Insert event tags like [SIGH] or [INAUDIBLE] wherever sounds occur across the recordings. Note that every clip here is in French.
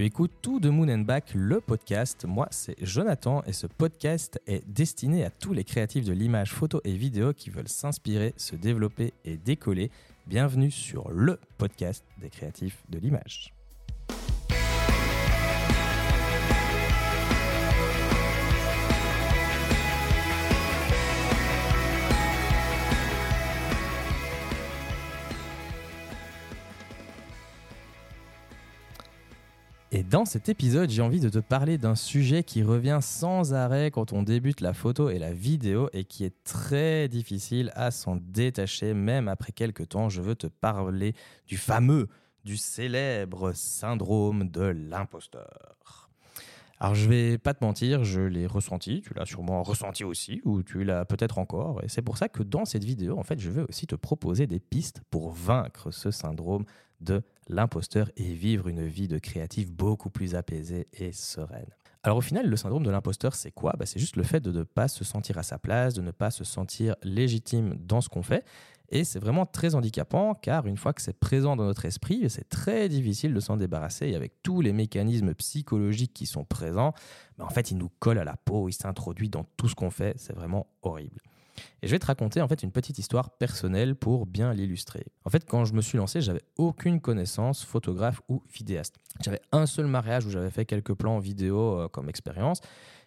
Tu écoutes tout de Moon and Back, le podcast. Moi, c'est Jonathan et ce podcast est destiné à tous les créatifs de l'image, photo et vidéo qui veulent s'inspirer, se développer et décoller. Bienvenue sur le podcast des créatifs de l'image. Et dans cet épisode, j'ai envie de te parler d'un sujet qui revient sans arrêt quand on débute la photo et la vidéo et qui est très difficile à s'en détacher même après quelques temps. Je veux te parler du fameux, du célèbre syndrome de l'imposteur. Alors je vais pas te mentir, je l'ai ressenti, tu l'as sûrement ressenti aussi, ou tu l'as peut-être encore, et c'est pour ça que dans cette vidéo, en fait, je vais aussi te proposer des pistes pour vaincre ce syndrome de l'imposteur et vivre une vie de créatif beaucoup plus apaisée et sereine. Alors au final, le syndrome de l'imposteur, c'est quoi? Bah, C'est juste le fait de ne pas se sentir à sa place, de ne pas se sentir légitime dans ce qu'on fait. Et c'est vraiment très handicapant car une fois que c'est présent dans notre esprit, c'est très difficile de s'en débarrasser. Et avec tous les mécanismes psychologiques qui sont présents, bah, en fait, il nous colle à la peau, il s'introduit dans tout ce qu'on fait. C'est vraiment horrible. Et je vais te raconter en fait une petite histoire personnelle pour bien l'illustrer. En fait, quand je me suis lancé, j'avais aucune connaissance photographe ou vidéaste. J'avais un seul mariage où j'avais fait quelques plans vidéo euh, comme expérience.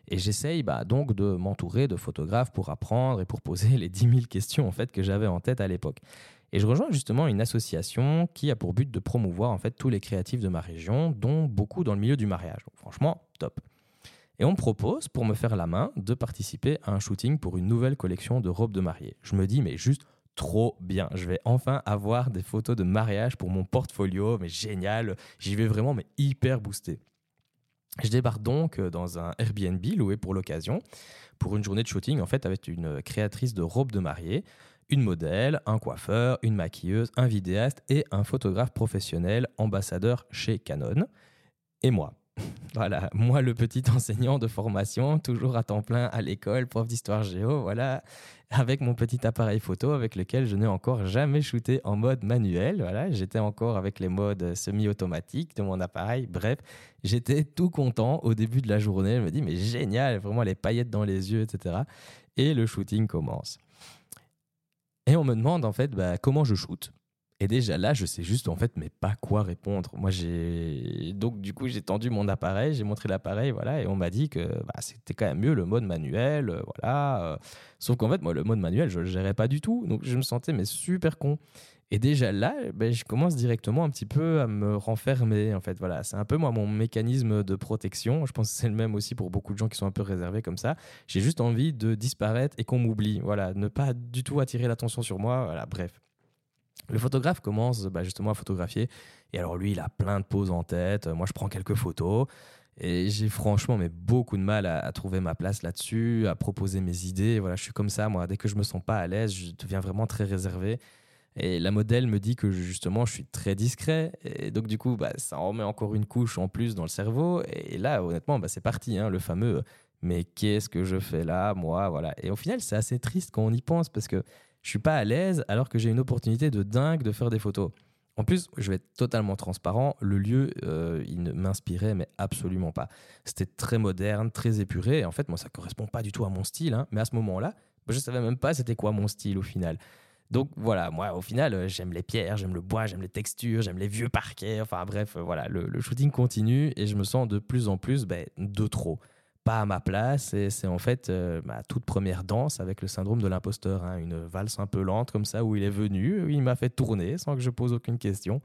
Et j'essaye bah, donc de m'entourer de photographes pour apprendre et pour poser [LAUGHS] les 10 000 questions en fait que j'avais en tête à l'époque. Et je rejoins justement une association qui a pour but de promouvoir en fait tous les créatifs de ma région, dont beaucoup dans le milieu du mariage. franchement, top. Et on me propose, pour me faire la main, de participer à un shooting pour une nouvelle collection de robes de mariée. Je me dis, mais juste trop bien. Je vais enfin avoir des photos de mariage pour mon portfolio, mais génial. J'y vais vraiment, mais hyper boosté. Je débarque donc dans un Airbnb loué pour l'occasion pour une journée de shooting en fait avec une créatrice de robes de mariée, une modèle, un coiffeur, une maquilleuse, un vidéaste et un photographe professionnel ambassadeur chez Canon et moi. [LAUGHS] Voilà, moi le petit enseignant de formation, toujours à temps plein à l'école, prof d'histoire géo, voilà, avec mon petit appareil photo avec lequel je n'ai encore jamais shooté en mode manuel. Voilà, j'étais encore avec les modes semi-automatiques de mon appareil. Bref, j'étais tout content au début de la journée. Je me dis mais génial, vraiment les paillettes dans les yeux, etc. Et le shooting commence. Et on me demande en fait bah, comment je shoote. Et déjà là, je sais juste en fait, mais pas quoi répondre. Moi, j'ai donc du coup, j'ai tendu mon appareil, j'ai montré l'appareil, voilà, et on m'a dit que bah, c'était quand même mieux le mode manuel, euh, voilà. Euh. Sauf qu'en fait, moi, le mode manuel, je le gérais pas du tout, donc je me sentais mais super con. Et déjà là, ben, je commence directement un petit peu à me renfermer. En fait, voilà, c'est un peu moi mon mécanisme de protection. Je pense que c'est le même aussi pour beaucoup de gens qui sont un peu réservés comme ça. J'ai juste envie de disparaître et qu'on m'oublie. Voilà, ne pas du tout attirer l'attention sur moi. Voilà, bref. Le photographe commence bah, justement à photographier. Et alors lui, il a plein de poses en tête. Moi, je prends quelques photos. Et j'ai franchement mais beaucoup de mal à, trouver ma place là-dessus, à proposer mes idées. Voilà, je suis comme ça, moi. Dès que je me sens pas à l'aise, je deviens vraiment très réservé. Et la modèle me dit que justement, je suis très discret. Et donc, du coup, bah, ça en remet encore une couche en plus dans le cerveau. Et là, honnêtement, bah, c'est parti. Hein, le fameux mais qu'est-ce que je fais là, moi? Voilà. Et au final, c'est assez triste quand on y pense parce que je suis pas à l'aise alors que j'ai une opportunité de dingue de faire des photos. En plus, je vais être totalement transparent, le lieu, euh, il ne m'inspirait mais absolument pas. C'était très moderne, très épuré. en fait, moi, ça correspond pas du tout à mon style. Hein. Mais à ce moment-là, je savais même pas c'était quoi mon style au final. Donc voilà, moi au final, euh, j'aime les pierres, j'aime le bois, j'aime les textures, j'aime les vieux parquets. Enfin bref, euh, voilà, le, shooting continue et je me sens de plus en plus ben, de trop pas à ma place. Et c'est en fait euh, ma toute première danse avec le syndrome de l'imposteur. Hein. une valse un peu lente comme ça où il est venu, il m'a fait tourner sans que je pose aucune question.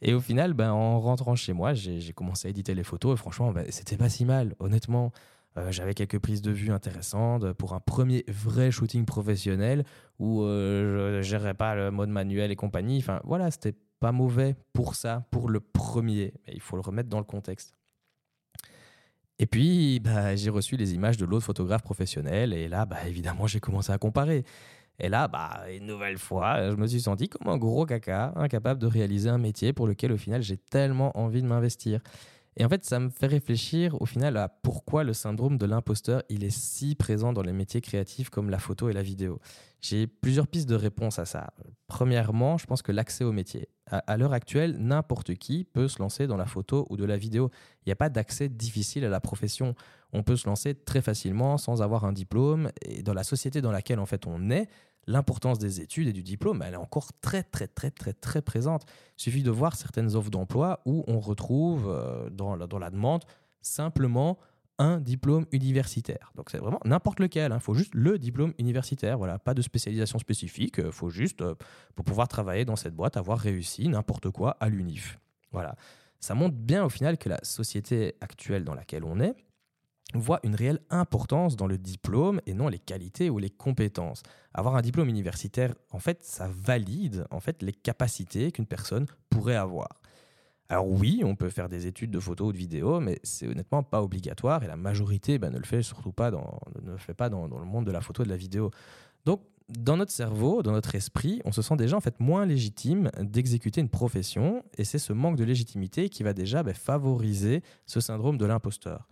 Et au final, ben, en rentrant chez moi, j'ai commencé à éditer les photos et franchement, ben, c'était pas si mal, honnêtement. Euh, j'avais quelques prises de vue intéressantes pour un premier vrai shooting professionnel où euh, je ne gérais pas le mode manuel et compagnie. Enfin, voilà, c'était pas mauvais pour ça, pour le premier. Mais il faut le remettre dans le contexte. Et puis, bah, j'ai reçu les images de l'autre photographe professionnel et là, bah, évidemment, j'ai commencé à comparer. Et là, bah, une nouvelle fois, je me suis senti comme un gros caca, incapable de réaliser un métier pour lequel, au final, j'ai tellement envie de m'investir. Et en fait, ça me fait réfléchir au final à pourquoi le syndrome de l'imposteur, il est si présent dans les métiers créatifs comme la photo et la vidéo. J'ai plusieurs pistes de réponse à ça. Premièrement, je pense que l'accès au métier. À, l'heure actuelle, n'importe qui peut se lancer dans la photo ou de la vidéo. Il n'y a pas d'accès difficile à la profession. On peut se lancer très facilement sans avoir un diplôme. Et dans la société dans laquelle en fait on est, l'importance des études et du diplôme, elle est encore très, très, très, très, très présente. Il suffit de voir certaines offres d'emploi où on retrouve euh, dans, la, demande simplement un diplôme universitaire. Donc c'est vraiment n'importe lequel, il hein. faut juste le diplôme universitaire, voilà, pas de spécialisation spécifique, il euh, faut juste, euh, pour pouvoir travailler dans cette boîte, avoir réussi n'importe quoi à l'UNIF. Voilà. Ça montre bien au final que la société actuelle dans laquelle on est, voit une réelle importance dans le diplôme et non les qualités ou les compétences. Avoir un diplôme universitaire, en fait, ça valide en fait les capacités qu'une personne pourrait avoir. Alors oui, on peut faire des études de photo ou de vidéo, mais c'est honnêtement pas obligatoire et la majorité ben, ne le fait surtout pas dans, le pas dans, le monde de la photo et de la vidéo. Donc dans notre cerveau, dans notre esprit, on se sent déjà en fait moins légitime d'exécuter une profession et c'est ce manque de légitimité qui va déjà ben, favoriser ce syndrome de l'imposteur.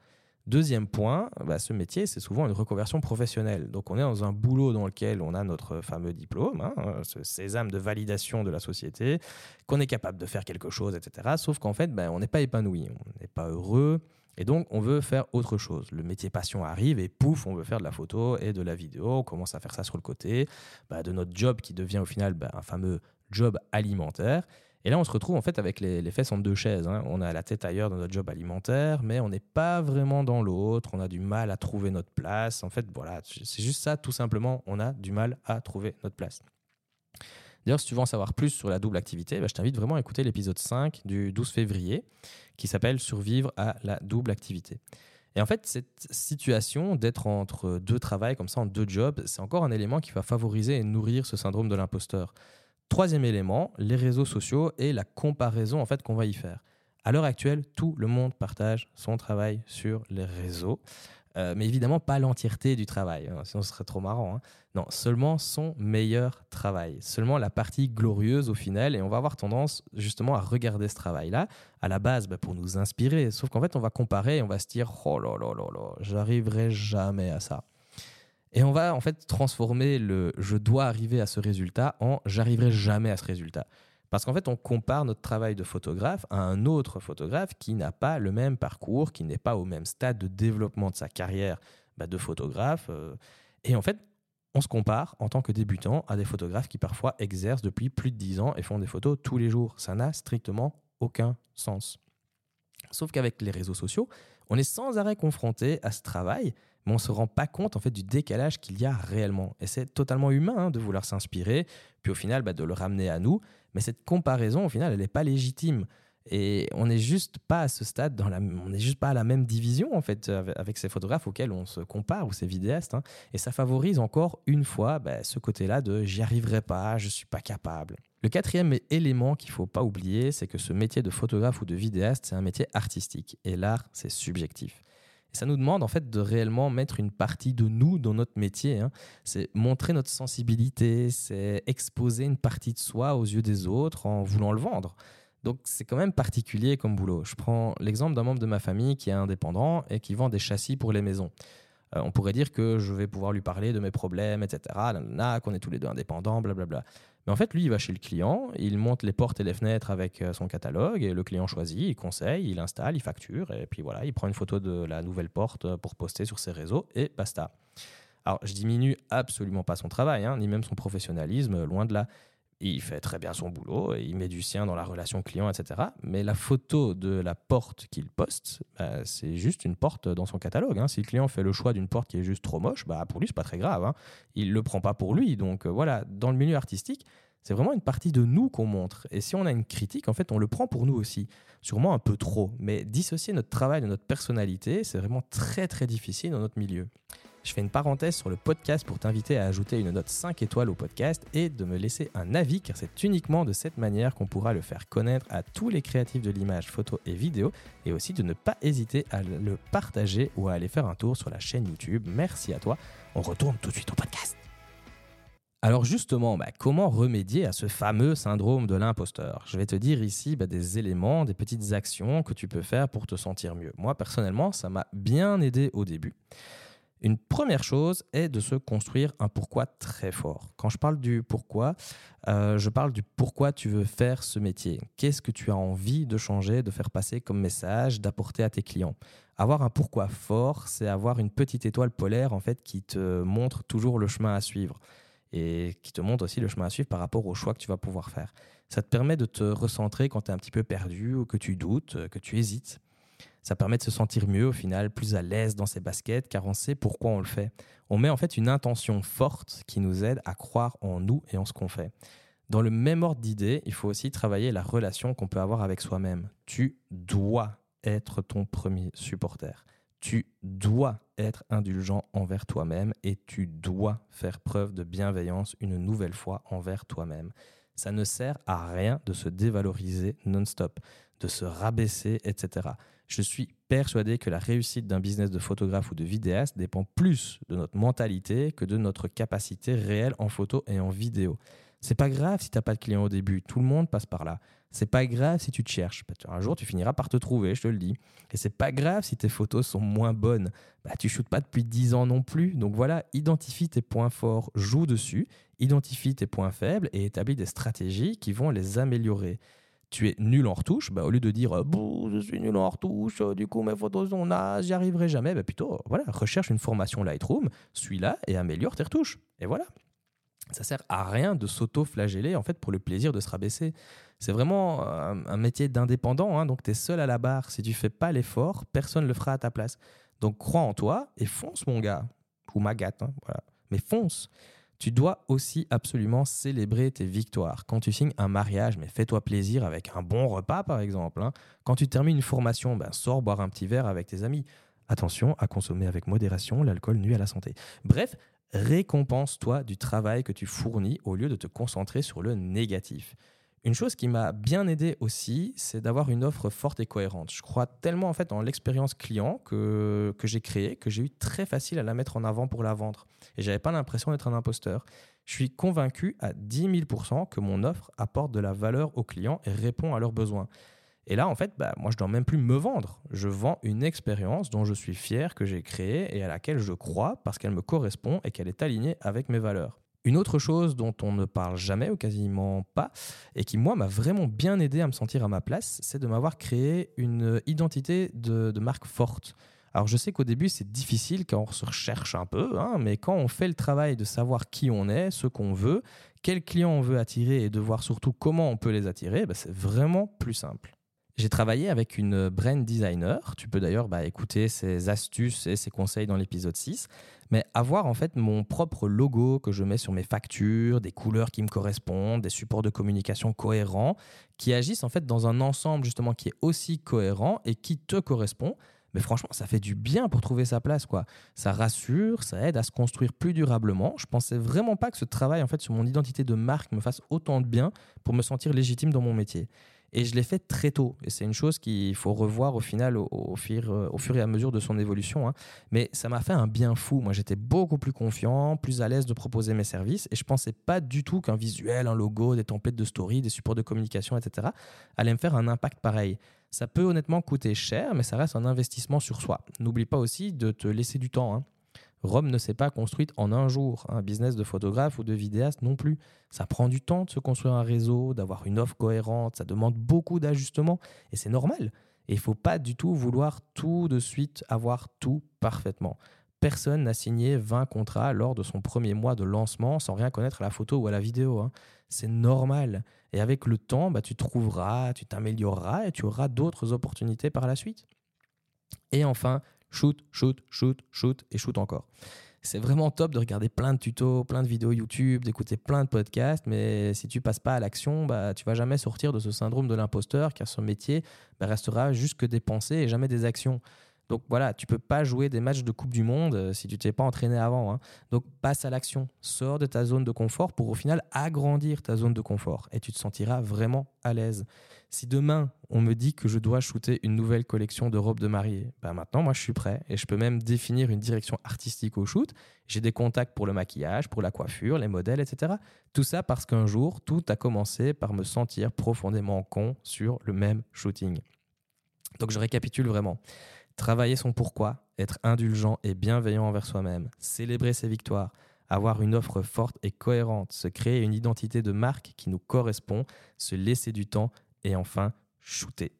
Deuxième point, bah, ce métier, c'est souvent une reconversion professionnelle. Donc on est dans un boulot dans lequel on a notre fameux diplôme, hein, ce sésame de validation de la société, qu'on est capable de faire quelque chose, etc. Sauf qu'en fait, bah, on n'est pas épanoui, on n'est pas heureux. Et donc, on veut faire autre chose. Le métier passion arrive et pouf, on veut faire de la photo et de la vidéo. On commence à faire ça sur le côté bah, de notre job qui devient au final un fameux job alimentaire. Et là, on se retrouve en fait avec les, fesses en deux chaises. Hein. On a la tête ailleurs dans notre job alimentaire, mais on n'est pas vraiment dans l'autre. On a du mal à trouver notre place. En fait, voilà, c'est juste ça, tout simplement. On a du mal à trouver notre place. D'ailleurs, si tu veux en savoir plus sur la double activité, bah, je t'invite vraiment à écouter l'épisode 5 du 12 février qui s'appelle Survivre à la double activité. Et en fait, cette situation d'être entre deux travails, comme ça, en deux jobs, c'est encore un élément qui va favoriser et nourrir ce syndrome de l'imposteur. Troisième élément, les réseaux sociaux et la comparaison en fait qu'on va y faire. À l'heure actuelle, tout le monde partage son travail sur les réseaux, euh, mais évidemment pas l'entièreté du travail, hein, sinon ce serait trop marrant. Hein. Non, seulement son meilleur travail, seulement la partie glorieuse au final, et on va avoir tendance justement à regarder ce travail-là, à la base bah, pour nous inspirer, sauf qu'en fait on va comparer et on va se dire oh là là là là, j'arriverai jamais à ça. Et on va en fait transformer le je dois arriver à ce résultat en j'arriverai jamais à ce résultat. Parce qu'en fait, on compare notre travail de photographe à un autre photographe qui n'a pas le même parcours, qui n'est pas au même stade de développement de sa carrière bah, de photographe. Euh. et en fait, on se compare en tant que débutant à des photographes qui parfois exercent depuis plus de 10 ans et font des photos tous les jours. Ça n'a strictement aucun sens. Sauf qu'avec les réseaux sociaux, on est sans arrêt confronté à ce travail mais on se rend pas compte en fait du décalage qu'il y a réellement. Et c'est totalement humain hein, de vouloir s'inspirer, puis au final bah, de le ramener à nous. Mais cette comparaison, au final, elle n'est pas légitime. Et on n'est juste pas à ce stade, dans la, on n'est juste pas à la même division en fait avec ces photographes auxquels on se compare ou ces vidéastes. Hein. Et ça favorise encore une fois bah, ce côté-là de j'y arriverai pas, je suis pas capable. Le quatrième élément qu'il faut pas oublier, c'est que ce métier de photographe ou de vidéaste, c'est un métier artistique. Et l'art, c'est subjectif ça nous demande en fait de réellement mettre une partie de nous dans notre métier. Hein. C'est montrer notre sensibilité, c'est exposer une partie de soi aux yeux des autres en voulant le vendre. Donc c'est quand même particulier comme boulot. Je prends l'exemple d'un membre de ma famille qui est indépendant et qui vend des châssis pour les maisons. Euh, on pourrait dire que je vais pouvoir lui parler de mes problèmes, etc. Qu'on est tous les deux indépendants, blablabla. Mais en fait, lui, il va chez le client, il monte les portes et les fenêtres avec euh, son catalogue, et le client choisit, il conseille, il installe, il facture, et puis voilà, il prend une photo de la nouvelle porte euh, pour poster sur ses réseaux, et basta. Alors, je diminue absolument pas son travail, hein, ni même son professionnalisme, loin de là il fait très bien son boulot, il met du sien dans la relation client, etc. Mais la photo de la porte qu'il poste, bah, c'est juste une porte dans son catalogue. Hein. Si le client fait le choix d'une porte qui est juste trop moche, bah, pour lui, c'est pas très grave. Hein. Il le prend pas pour lui. Donc euh, voilà, dans le milieu artistique, c'est vraiment une partie de nous qu'on montre. Et si on a une critique, en fait, on le prend pour nous aussi. Sûrement un peu trop. Mais dissocier notre travail de notre personnalité, c'est vraiment très très difficile dans notre milieu. Je fais une parenthèse sur le podcast pour t'inviter à ajouter une note 5 étoiles au podcast et de me laisser un avis car c'est uniquement de cette manière qu'on pourra le faire connaître à tous les créatifs de l'image, photo et vidéo et aussi de ne pas hésiter à le partager ou à aller faire un tour sur la chaîne YouTube. Merci à toi. On retourne tout de suite au podcast. Alors justement, bah, comment remédier à ce fameux syndrome de l'imposteur? Je vais te dire ici bah, des éléments, des petites actions que tu peux faire pour te sentir mieux. Moi, personnellement, ça m'a bien aidé au début. Une première chose est de se construire un pourquoi très fort. Quand je parle du pourquoi, euh, je parle du pourquoi tu veux faire ce métier. Qu'est-ce que tu as envie de changer, de faire passer comme message, d'apporter à tes clients? Avoir un pourquoi fort, c'est avoir une petite étoile polaire en fait qui te montre toujours le chemin à suivre et qui te montre aussi le chemin à suivre par rapport au choix que tu vas pouvoir faire. Ça te permet de te recentrer quand tu es un petit peu perdu ou que tu doutes, que tu hésites. Ça permet de se sentir mieux au final, plus à l'aise dans ses baskets, car on sait pourquoi on le fait. On met en fait une intention forte qui nous aide à croire en nous et en ce qu'on fait. Dans le même ordre d'idée, il faut aussi travailler la relation qu'on peut avoir avec soi-même. Tu dois être ton premier supporter. Tu dois être indulgent envers toi-même et tu dois faire preuve de bienveillance une nouvelle fois envers toi-même. Ça ne sert à rien de se dévaloriser non-stop, de se rabaisser, etc. Je suis persuadé que la réussite d'un business de photographe ou de vidéaste dépend plus de notre mentalité que de notre capacité réelle en photo et en vidéo. C'est pas grave si tu n'as pas de client au début, tout le monde passe par là. C'est pas grave si tu te cherches. Un jour, tu finiras par te trouver, je te le dis. Et c'est pas grave si tes photos sont moins bonnes. Bah, tu shootes pas depuis 10 ans non plus. Donc voilà, identifie tes points forts, joue dessus, identifie tes points faibles et établis des stratégies qui vont les améliorer. Tu es nul en retouche, bah, au lieu de dire je suis nul en retouche, du coup mes photos sont nazes, j'y arriverai jamais, bah, plutôt voilà, recherche une formation Lightroom, suis-la et améliore tes retouches. Et voilà. Ça sert à rien de s'auto-flageller en fait pour le plaisir de se rabaisser. C'est vraiment un, métier d'indépendant, hein, donc tu es seul à la barre. Si tu fais pas l'effort, personne ne le fera à ta place. Donc crois en toi et fonce mon gars, ou ma gâte, hein, voilà. mais fonce. Tu dois aussi absolument célébrer tes victoires. Quand tu signes un mariage, mais fais-toi plaisir avec un bon repas par exemple. Hein. Quand tu termines une formation, ben, sors boire un petit verre avec tes amis. Attention à consommer avec modération, l'alcool nuit à la santé. Bref, récompense-toi du travail que tu fournis au lieu de te concentrer sur le négatif. Une chose qui m'a bien aidé aussi, c'est d'avoir une offre forte et cohérente. Je crois tellement en fait en l'expérience client que, j'ai créée que j'ai eu très facile à la mettre en avant pour la vendre. Et j'avais pas l'impression d'être un imposteur. Je suis convaincu à 10 000% que mon offre apporte de la valeur aux clients et répond à leurs besoins. Et là, en fait, bah, moi, je dois même plus me vendre. Je vends une expérience dont je suis fier que j'ai créée et à laquelle je crois parce qu'elle me correspond et qu'elle est alignée avec mes valeurs. Une autre chose dont on ne parle jamais ou quasiment pas, et qui moi m'a vraiment bien aidé à me sentir à ma place, c'est de m'avoir créé une identité de, marque forte. Alors je sais qu'au début c'est difficile quand on se recherche un peu, hein, mais quand on fait le travail de savoir qui on est, ce qu'on veut, quels clients on veut attirer et de voir surtout comment on peut les attirer, bah, c'est vraiment plus simple. J'ai travaillé avec une brand designer. Tu peux d'ailleurs bah, écouter ses astuces et ses conseils dans l'épisode 6. Mais avoir en fait mon propre logo que je mets sur mes factures, des couleurs qui me correspondent, des supports de communication cohérents, qui agissent en fait dans un ensemble justement qui est aussi cohérent et qui te correspond. Mais franchement, ça fait du bien pour trouver sa place, quoi. Ça rassure, ça aide à se construire plus durablement. Je pensais vraiment pas que ce travail, en fait, sur mon identité de marque me fasse autant de bien pour me sentir légitime dans mon métier. Et je l'ai fait très tôt. Et c'est une chose qu'il faut revoir au final au, euh, fur, et à mesure de son évolution. Hein. Mais ça m'a fait un bien fou. Moi, j'étais beaucoup plus confiant, plus à l'aise de proposer mes services. Et je pensais pas du tout qu'un visuel, un logo, des templates de story, des supports de communication, etc., allait me faire un impact pareil. Ça peut honnêtement coûter cher, mais ça reste un investissement sur soi. N'oublie pas aussi de te laisser du temps. Hein. Rome ne s'est pas construite en un jour. Un business de photographe ou de vidéaste non plus. Ça prend du temps de se construire un réseau, d'avoir une offre cohérente. Ça demande beaucoup d'ajustements et c'est normal. Et il ne faut pas du tout vouloir tout de suite avoir tout parfaitement. Personne n'a signé 20 contrats lors de son premier mois de lancement sans rien connaître à la photo ou à la vidéo. Hein. C'est normal. Et avec le temps, bah, tu trouveras, tu t'amélioreras et tu auras d'autres opportunités par la suite. Et enfin, shoot, shoot, shoot, shoot et shoot encore. C'est vraiment top de regarder plein de tutos, plein de vidéos YouTube, d'écouter plein de podcasts, mais si tu passes pas à l'action, bah, tu vas jamais sortir de ce syndrome de l'imposteur car ce métier bah, restera juste que des pensées et jamais des actions. Donc voilà, tu peux pas jouer des matchs de Coupe du Monde euh, si tu t'es pas entraîné avant. hein. Donc passe à l'action, sors de ta zone de confort pour au final agrandir ta zone de confort et tu te sentiras vraiment à l'aise. Si demain on me dit que je dois shooter une nouvelle collection de robes de mariée, ben maintenant moi je suis prêt et je peux même définir une direction artistique au shoot. J'ai des contacts pour le maquillage, pour la coiffure, les modèles, etc. Tout ça parce qu'un jour tout a commencé par me sentir profondément con sur le même shooting. Donc je récapitule vraiment. Travailler son pourquoi, être indulgent et bienveillant envers soi-même, célébrer ses victoires, avoir une offre forte et cohérente, se créer une identité de marque qui nous correspond, se laisser du temps et enfin shooter.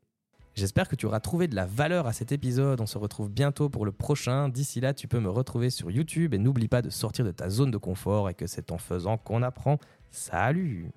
J'espère que tu auras trouvé de la valeur à cet épisode. On se retrouve bientôt pour le prochain. D'ici là, tu peux me retrouver sur YouTube et n'oublie pas de sortir de ta zone de confort et que c'est en faisant qu'on apprend. Salut